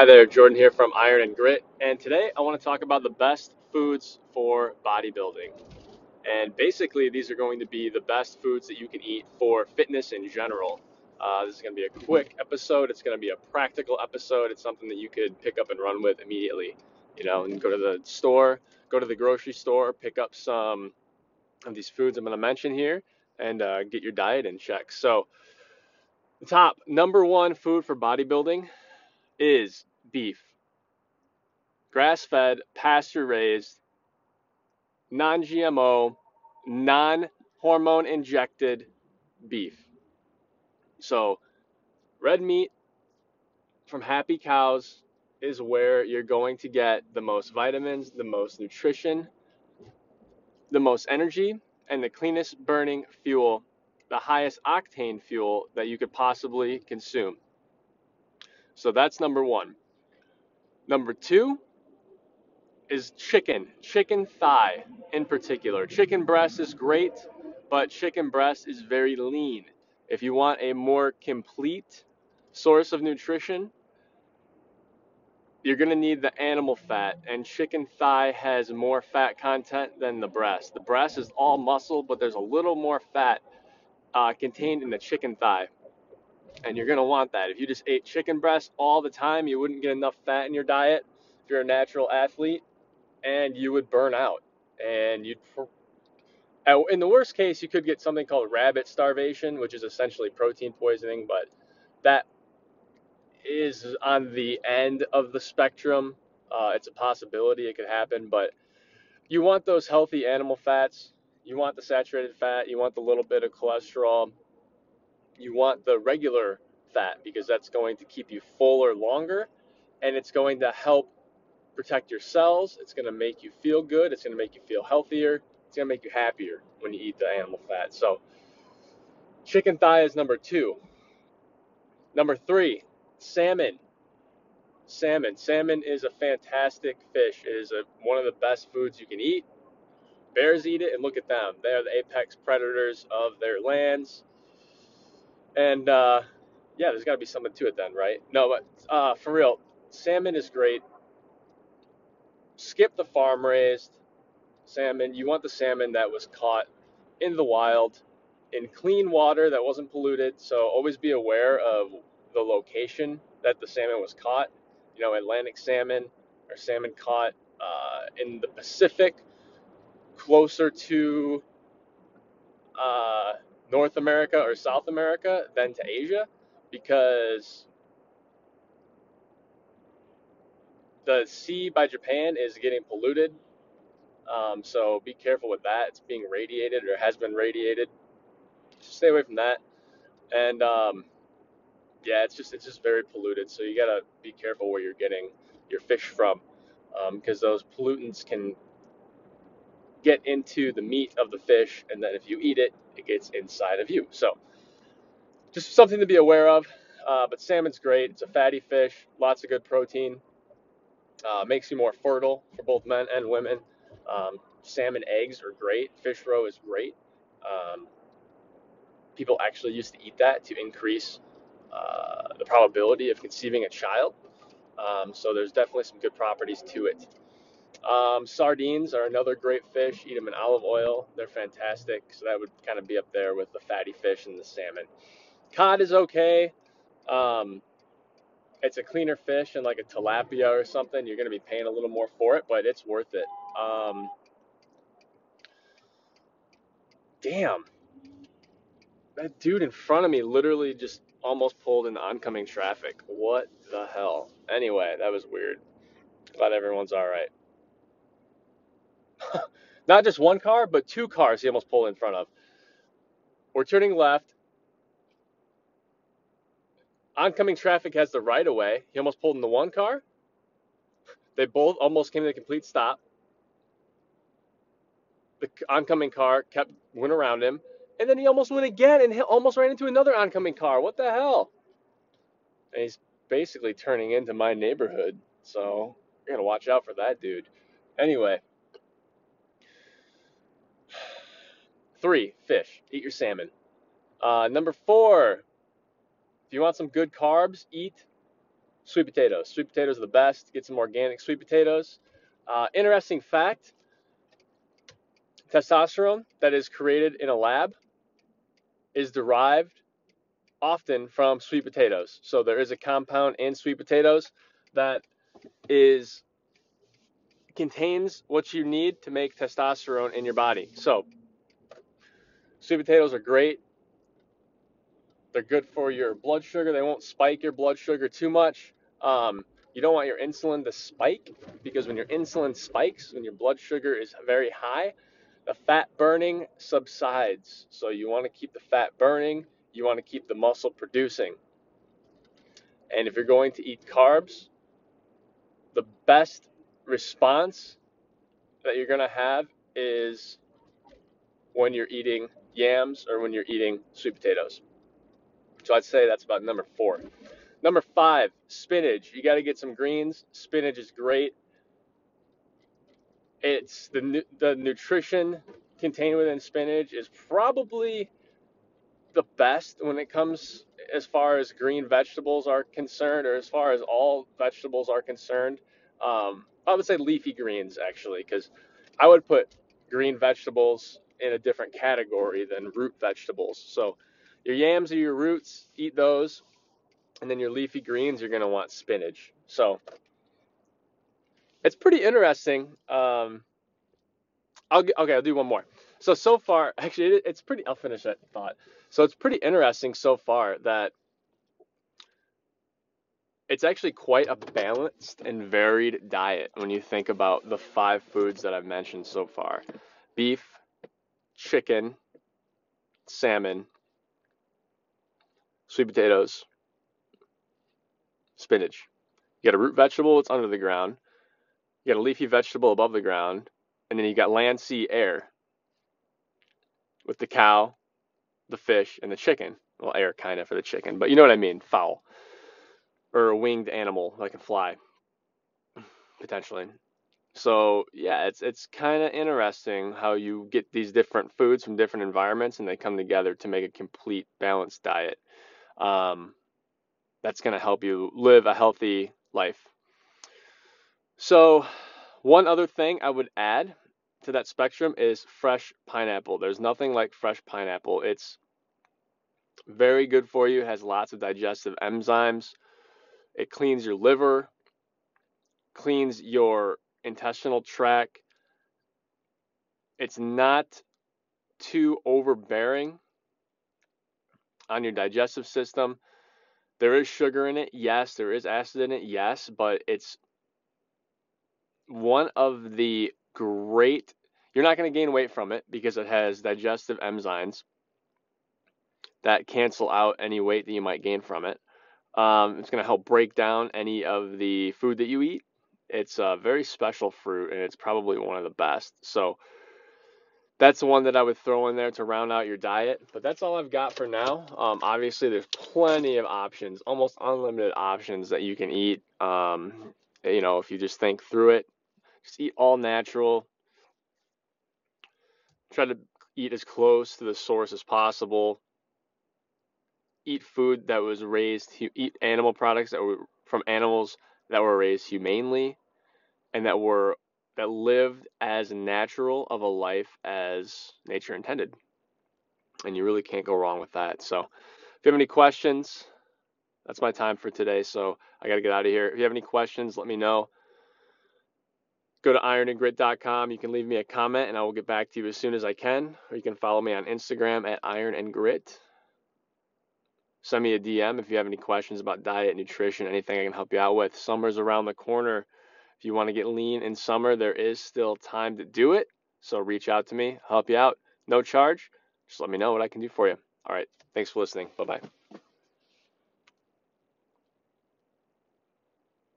Hi there, Jordan here from Iron and Grit, and today I want to talk about the best foods for bodybuilding. And basically, these are going to be the best foods that you can eat for fitness in general. Uh, this is going to be a quick episode. It's going to be a practical episode. It's something that you could pick up and run with immediately. You know, and go to the store, go to the grocery store, pick up some of these foods I'm going to mention here, and uh, get your diet in check. So, the top number one food for bodybuilding is beef. Grass fed, pasture raised, non GMO, non hormone injected beef. So, red meat from happy cows is where you're going to get the most vitamins, the most nutrition, the most energy, and the cleanest burning fuel, the highest octane fuel that you could possibly consume. So, that's number one. Number two is chicken, chicken thigh in particular. Chicken breast is great, but chicken breast is very lean. If you want a more complete source of nutrition, you're going to need the animal fat, and chicken thigh has more fat content than the breast. The breast is all muscle, but there's a little more fat uh, contained in the chicken thigh. And you're going to want that. If you just ate chicken breast all the time, you wouldn't get enough fat in your diet if you're a natural athlete, and you would burn out. And you'd, in the worst case, you could get something called rabbit starvation, which is essentially protein poisoning, but that is on the end of the spectrum. Uh, it's a possibility it could happen, but you want those healthy animal fats. You want the saturated fat. You want the little bit of cholesterol. You want the regular fat because that's going to keep you fuller longer and it's going to help protect your cells. It's going to make you feel good. It's going to make you feel healthier. It's going to make you happier when you eat the animal fat. So, chicken thigh is number two. Number three, salmon. Salmon. Salmon is a fantastic fish. It is a, one of the best foods you can eat. Bears eat it, and look at them. They are the apex predators of their lands. And uh, yeah, there's got to be something to it then, right? No, but uh, for real, salmon is great. Skip the farm raised salmon. You want the salmon that was caught in the wild in clean water that wasn't polluted. So always be aware of the location that the salmon was caught. You know, Atlantic salmon or salmon caught uh, in the Pacific, closer to uh, North America or South America than to Asia, because the sea by Japan is getting polluted. Um, so be careful with that. It's being radiated or has been radiated. Just stay away from that. And um, yeah, it's just it's just very polluted. So you gotta be careful where you're getting your fish from, because um, those pollutants can get into the meat of the fish, and then if you eat it, it gets inside of you. So just something to be aware of. Uh, but salmon's great. It's a fatty fish, lots of good protein. Uh, makes you more fertile for both men and women. Um, salmon eggs are great. Fish roe is great. Um, people actually used to eat that to increase uh, the probability of conceiving a child. Um, so there's definitely some good properties to it. Um, sardines are another great fish. Eat them in olive oil. They're fantastic. So that would kind of be up there with the fatty fish and the salmon. Cod is okay. Um, it's a cleaner fish and like a tilapia or something. You're going to be paying a little more for it, but it's worth it. Um, damn. That dude in front of me literally just almost pulled into oncoming traffic. What the hell? Anyway, that was weird. Glad everyone's all right. Not just one car, but two cars he almost pulled in front of. We're turning left. Oncoming traffic has the right of way. He almost pulled into one car. They both almost came to a complete stop. The oncoming car kept went around him, and then he almost went again and almost ran into another oncoming car. What the hell? And he's basically turning into my neighborhood, so you're gonna watch out for that dude. Anyway, three fish. Eat your salmon. Uh, number four, if you want some good carbs, eat sweet potatoes. Sweet potatoes are the best. Get some organic sweet potatoes. Uh, interesting fact testosterone that is created in a lab is derived often from sweet potatoes. So there is a compound in sweet potatoes that is contains what you need to make testosterone in your body. So sweet potatoes are great. They're good for your blood sugar. They won't spike your blood sugar too much. Um, you don't want your insulin to spike because when your insulin spikes, when your blood sugar is very high, the fat burning subsides. So you want to keep the fat burning, you want to keep the muscle producing. And if you're going to eat carbs, the best response that you're going to have is when you're eating yams or when you're eating sweet potatoes. So I'd say that's about number four. Number five, spinach. You got to get some greens. Spinach is great. It's the the nutrition contained within spinach is probably the best when it comes as far as green vegetables are concerned, or as far as all vegetables are concerned. Um, I would say leafy greens actually, because I would put green vegetables in a different category than root vegetables. So your yams are your roots, eat those, and then your leafy greens, you're going to want spinach. So it's pretty interesting. Um, I'll okay, I'll do one more. So so far, actually, it's pretty. I'll finish that thought. So it's pretty interesting so far that it's actually quite a balanced and varied diet when you think about the five foods that I've mentioned so far: beef, chicken, salmon, sweet potatoes, spinach. You got a root vegetable, it's under the ground. You got a leafy vegetable above the ground, and then you got land, sea, air with the cow, the fish, and the chicken. Well, air kind of for the chicken, but you know what I mean, fowl or a winged animal that can fly potentially. So yeah, it's it's kind of interesting how you get these different foods from different environments and they come together to make a complete balanced diet. Um, that's going to help you live a healthy life. So, one other thing I would add to that spectrum is fresh pineapple. There's nothing like fresh pineapple. It's very good for you, has lots of digestive enzymes. It cleans your liver, cleans your intestinal tract. It's not too overbearing on your digestive system. There is sugar in it, yes. There is acid in it, yes. But it's one of the great, you're not going to gain weight from it because it has digestive enzymes that cancel out any weight that you might gain from it. Um, it's going to help break down any of the food that you eat. It's a very special fruit and it's probably one of the best. So, that's the one that I would throw in there to round out your diet. But that's all I've got for now. Um, obviously, there's plenty of options, almost unlimited options that you can eat. Um, you know, if you just think through it, just eat all natural. Try to eat as close to the source as possible. Eat food that was raised, eat animal products that were from animals that were raised humanely and that were that lived as natural of a life as nature intended. And you really can't go wrong with that. So, if you have any questions, that's my time for today. So, I got to get out of here. If you have any questions, let me know. Go to ironandgrit.com. You can leave me a comment and I will get back to you as soon as I can. Or you can follow me on Instagram at ironandgrit. Send me a DM if you have any questions about diet, nutrition, anything I can help you out with. Summer's around the corner. If you want to get lean in summer, there is still time to do it. So reach out to me, help you out, no charge. Just let me know what I can do for you. All right. Thanks for listening. Bye bye.